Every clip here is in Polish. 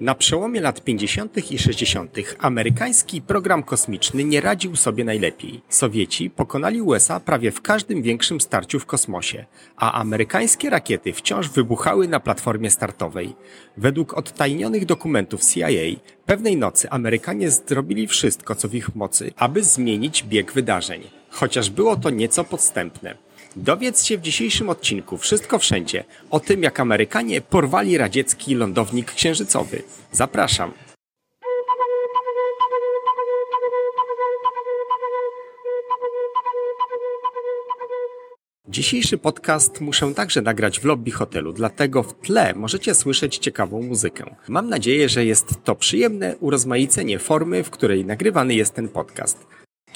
Na przełomie lat 50. i 60. amerykański program kosmiczny nie radził sobie najlepiej. Sowieci pokonali USA prawie w każdym większym starciu w kosmosie, a amerykańskie rakiety wciąż wybuchały na platformie startowej. Według odtajnionych dokumentów CIA, pewnej nocy Amerykanie zrobili wszystko, co w ich mocy, aby zmienić bieg wydarzeń, chociaż było to nieco podstępne. Dowiedz się w dzisiejszym odcinku Wszystko Wszędzie o tym, jak Amerykanie porwali radziecki lądownik księżycowy. Zapraszam. Dzisiejszy podcast muszę także nagrać w lobby hotelu, dlatego w tle możecie słyszeć ciekawą muzykę. Mam nadzieję, że jest to przyjemne urozmaicenie formy, w której nagrywany jest ten podcast.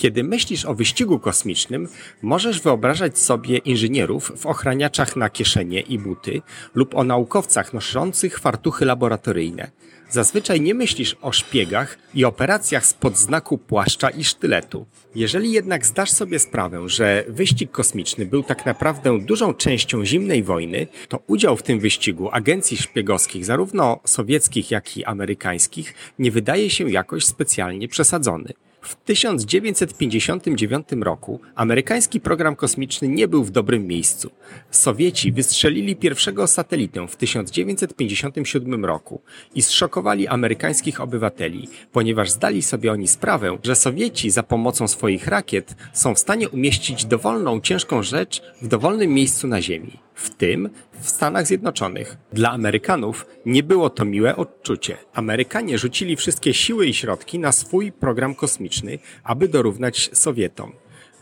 Kiedy myślisz o wyścigu kosmicznym, możesz wyobrażać sobie inżynierów w ochraniaczach na kieszenie i buty lub o naukowcach noszących fartuchy laboratoryjne. Zazwyczaj nie myślisz o szpiegach i operacjach spod znaku płaszcza i sztyletu. Jeżeli jednak zdasz sobie sprawę, że wyścig kosmiczny był tak naprawdę dużą częścią zimnej wojny, to udział w tym wyścigu agencji szpiegowskich, zarówno sowieckich, jak i amerykańskich, nie wydaje się jakoś specjalnie przesadzony. W 1959 roku amerykański program kosmiczny nie był w dobrym miejscu. Sowieci wystrzelili pierwszego satelitę w 1957 roku i zszokowali amerykańskich obywateli, ponieważ zdali sobie oni sprawę, że Sowieci za pomocą swoich rakiet są w stanie umieścić dowolną ciężką rzecz w dowolnym miejscu na Ziemi w tym w Stanach Zjednoczonych. Dla Amerykanów nie było to miłe odczucie. Amerykanie rzucili wszystkie siły i środki na swój program kosmiczny, aby dorównać Sowietom.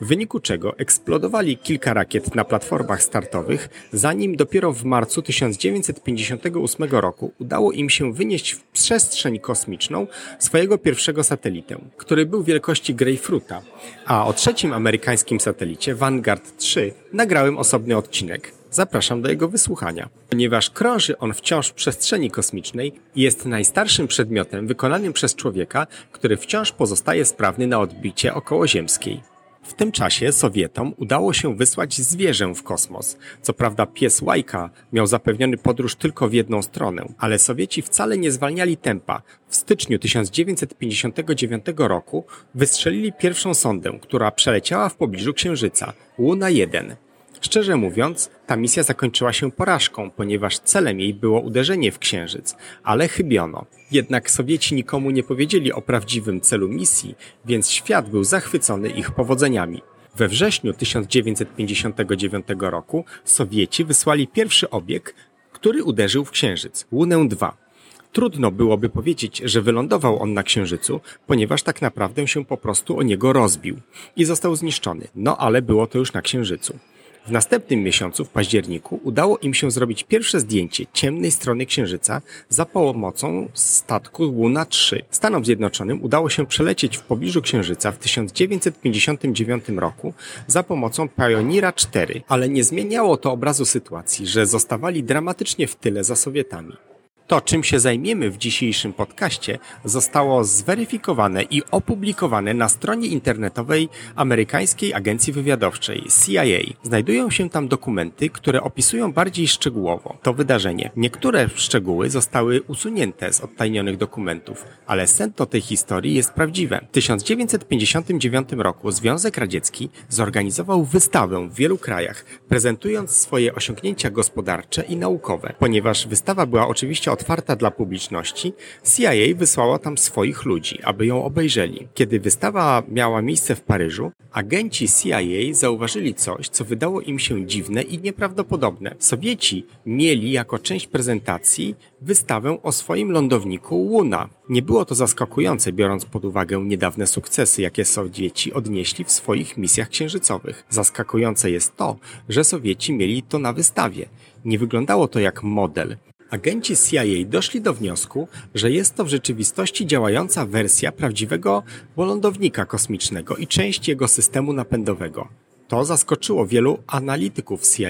W wyniku czego eksplodowali kilka rakiet na platformach startowych, zanim dopiero w marcu 1958 roku udało im się wynieść w przestrzeń kosmiczną swojego pierwszego satelitę, który był wielkości grejpfruta, a o trzecim amerykańskim satelicie Vanguard 3 nagrałem osobny odcinek. Zapraszam do jego wysłuchania. Ponieważ krąży on wciąż w przestrzeni kosmicznej i jest najstarszym przedmiotem wykonanym przez człowieka, który wciąż pozostaje sprawny na odbicie okołoziemskiej. W tym czasie Sowietom udało się wysłać zwierzę w kosmos. Co prawda pies Łajka miał zapewniony podróż tylko w jedną stronę, ale Sowieci wcale nie zwalniali tempa. W styczniu 1959 roku wystrzelili pierwszą sondę, która przeleciała w pobliżu Księżyca, Luna 1. Szczerze mówiąc, ta misja zakończyła się porażką, ponieważ celem jej było uderzenie w Księżyc, ale chybiono. Jednak Sowieci nikomu nie powiedzieli o prawdziwym celu misji, więc świat był zachwycony ich powodzeniami. We wrześniu 1959 roku Sowieci wysłali pierwszy obieg, który uderzył w Księżyc, Lunę 2. Trudno byłoby powiedzieć, że wylądował on na Księżycu, ponieważ tak naprawdę się po prostu o niego rozbił i został zniszczony. No ale było to już na Księżycu. W następnym miesiącu, w październiku, udało im się zrobić pierwsze zdjęcie ciemnej strony Księżyca za pomocą statku Luna 3. Stanom Zjednoczonym udało się przelecieć w pobliżu Księżyca w 1959 roku za pomocą Pioneera 4, ale nie zmieniało to obrazu sytuacji, że zostawali dramatycznie w tyle za Sowietami. To, czym się zajmiemy w dzisiejszym podcaście, zostało zweryfikowane i opublikowane na stronie internetowej amerykańskiej agencji wywiadowczej CIA. Znajdują się tam dokumenty, które opisują bardziej szczegółowo to wydarzenie. Niektóre szczegóły zostały usunięte z odtajnionych dokumentów, ale sedno tej historii jest prawdziwe. W 1959 roku Związek Radziecki zorganizował wystawę w wielu krajach, prezentując swoje osiągnięcia gospodarcze i naukowe. Ponieważ wystawa była oczywiście otwarta dla publiczności, CIA wysłała tam swoich ludzi, aby ją obejrzeli. Kiedy wystawa miała miejsce w Paryżu, agenci CIA zauważyli coś, co wydało im się dziwne i nieprawdopodobne. Sowieci mieli jako część prezentacji wystawę o swoim lądowniku Luna. Nie było to zaskakujące, biorąc pod uwagę niedawne sukcesy, jakie Sowieci odnieśli w swoich misjach księżycowych. Zaskakujące jest to, że Sowieci mieli to na wystawie. Nie wyglądało to jak model. Agenci CIA doszli do wniosku, że jest to w rzeczywistości działająca wersja prawdziwego lądownika kosmicznego i część jego systemu napędowego. To zaskoczyło wielu analityków CIA.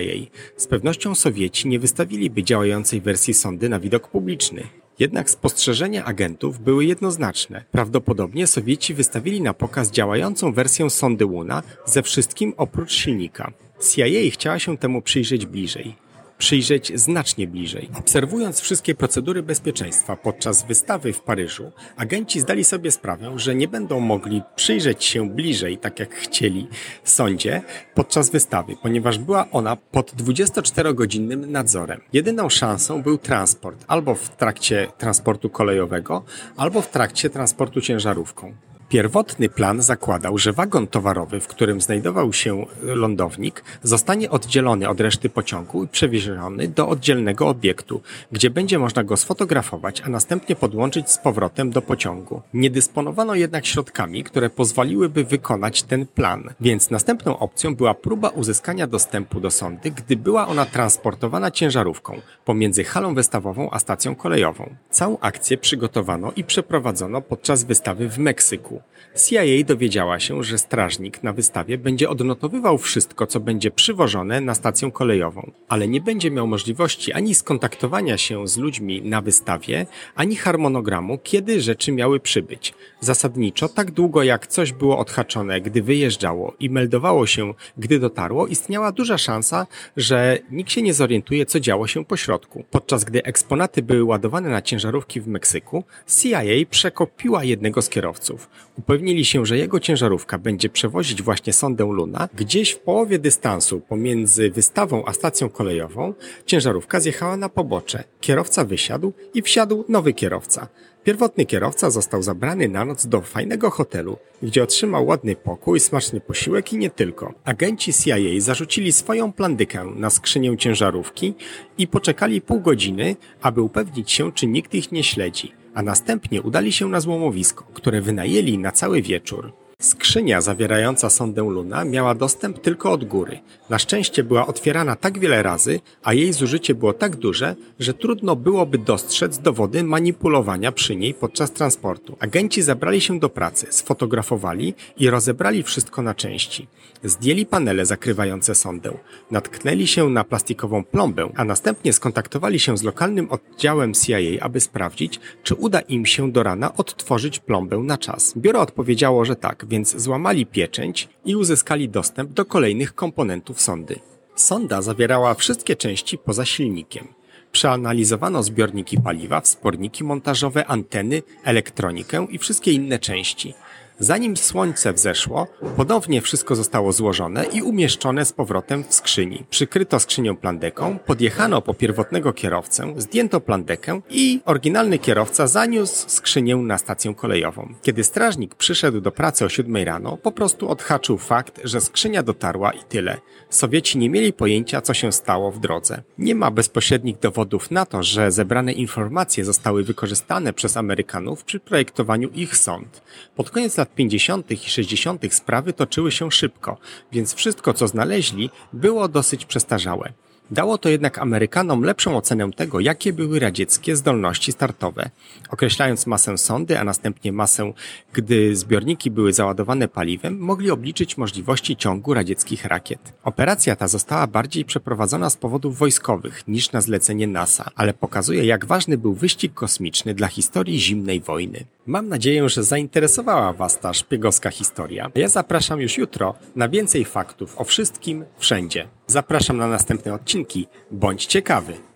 Z pewnością Sowieci nie wystawiliby działającej wersji sondy na widok publiczny. Jednak spostrzeżenia agentów były jednoznaczne. Prawdopodobnie Sowieci wystawili na pokaz działającą wersję sondy Luna ze wszystkim oprócz silnika. CIA chciała się temu przyjrzeć bliżej. Przyjrzeć znacznie bliżej. Obserwując wszystkie procedury bezpieczeństwa podczas wystawy w Paryżu, agenci zdali sobie sprawę, że nie będą mogli przyjrzeć się bliżej, tak jak chcieli, sądzie podczas wystawy, ponieważ była ona pod 24-godzinnym nadzorem. Jedyną szansą był transport, albo w trakcie transportu kolejowego, albo w trakcie transportu ciężarówką. Pierwotny plan zakładał, że wagon towarowy, w którym znajdował się lądownik, zostanie oddzielony od reszty pociągu i przewieziony do oddzielnego obiektu, gdzie będzie można go sfotografować, a następnie podłączyć z powrotem do pociągu. Nie dysponowano jednak środkami, które pozwoliłyby wykonać ten plan, więc następną opcją była próba uzyskania dostępu do sądy, gdy była ona transportowana ciężarówką pomiędzy halą wystawową a stacją kolejową. Całą akcję przygotowano i przeprowadzono podczas wystawy w Meksyku. CIA dowiedziała się, że strażnik na wystawie będzie odnotowywał wszystko, co będzie przywożone na stację kolejową, ale nie będzie miał możliwości ani skontaktowania się z ludźmi na wystawie, ani harmonogramu, kiedy rzeczy miały przybyć. Zasadniczo, tak długo jak coś było odhaczone, gdy wyjeżdżało i meldowało się, gdy dotarło, istniała duża szansa, że nikt się nie zorientuje, co działo się po środku. Podczas gdy eksponaty były ładowane na ciężarówki w Meksyku, CIA przekopiła jednego z kierowców. Upewnili się, że jego ciężarówka będzie przewozić właśnie sondę Luna. Gdzieś w połowie dystansu pomiędzy wystawą a stacją kolejową ciężarówka zjechała na pobocze. Kierowca wysiadł i wsiadł nowy kierowca. Pierwotny kierowca został zabrany na noc do fajnego hotelu, gdzie otrzymał ładny pokój, smaczny posiłek i nie tylko. Agenci CIA zarzucili swoją plandykę na skrzynię ciężarówki i poczekali pół godziny, aby upewnić się, czy nikt ich nie śledzi a następnie udali się na złomowisko, które wynajęli na cały wieczór. Skrzynia zawierająca sondę Luna miała dostęp tylko od góry. Na szczęście była otwierana tak wiele razy, a jej zużycie było tak duże, że trudno byłoby dostrzec dowody manipulowania przy niej podczas transportu. Agenci zabrali się do pracy, sfotografowali i rozebrali wszystko na części. Zdjęli panele zakrywające sondę, natknęli się na plastikową plombę, a następnie skontaktowali się z lokalnym oddziałem CIA, aby sprawdzić, czy uda im się do rana odtworzyć plombę na czas. Biuro odpowiedziało, że tak, więc złamali pieczęć i uzyskali dostęp do kolejnych komponentów sondy. Sonda zawierała wszystkie części poza silnikiem. Przeanalizowano zbiorniki paliwa, wsporniki montażowe, anteny, elektronikę i wszystkie inne części. Zanim słońce wzeszło, ponownie wszystko zostało złożone i umieszczone z powrotem w skrzyni. Przykryto skrzynią plandeką, podjechano po pierwotnego kierowcę, zdjęto plandekę i oryginalny kierowca zaniósł skrzynię na stację kolejową. Kiedy strażnik przyszedł do pracy o 7 rano, po prostu odhaczył fakt, że skrzynia dotarła i tyle. Sowieci nie mieli pojęcia, co się stało w drodze. Nie ma bezpośrednich dowodów na to, że zebrane informacje zostały wykorzystane przez Amerykanów przy projektowaniu ich sąd. Pod koniec lat lat 50. i 60. sprawy toczyły się szybko, więc wszystko, co znaleźli, było dosyć przestarzałe. Dało to jednak Amerykanom lepszą ocenę tego, jakie były radzieckie zdolności startowe. Określając masę sondy, a następnie masę, gdy zbiorniki były załadowane paliwem, mogli obliczyć możliwości ciągu radzieckich rakiet. Operacja ta została bardziej przeprowadzona z powodów wojskowych niż na zlecenie NASA, ale pokazuje, jak ważny był wyścig kosmiczny dla historii zimnej wojny. Mam nadzieję, że zainteresowała Was ta szpiegowska historia. Ja zapraszam już jutro na więcej faktów o wszystkim, wszędzie. Zapraszam na następne odcinki. Bądź ciekawy!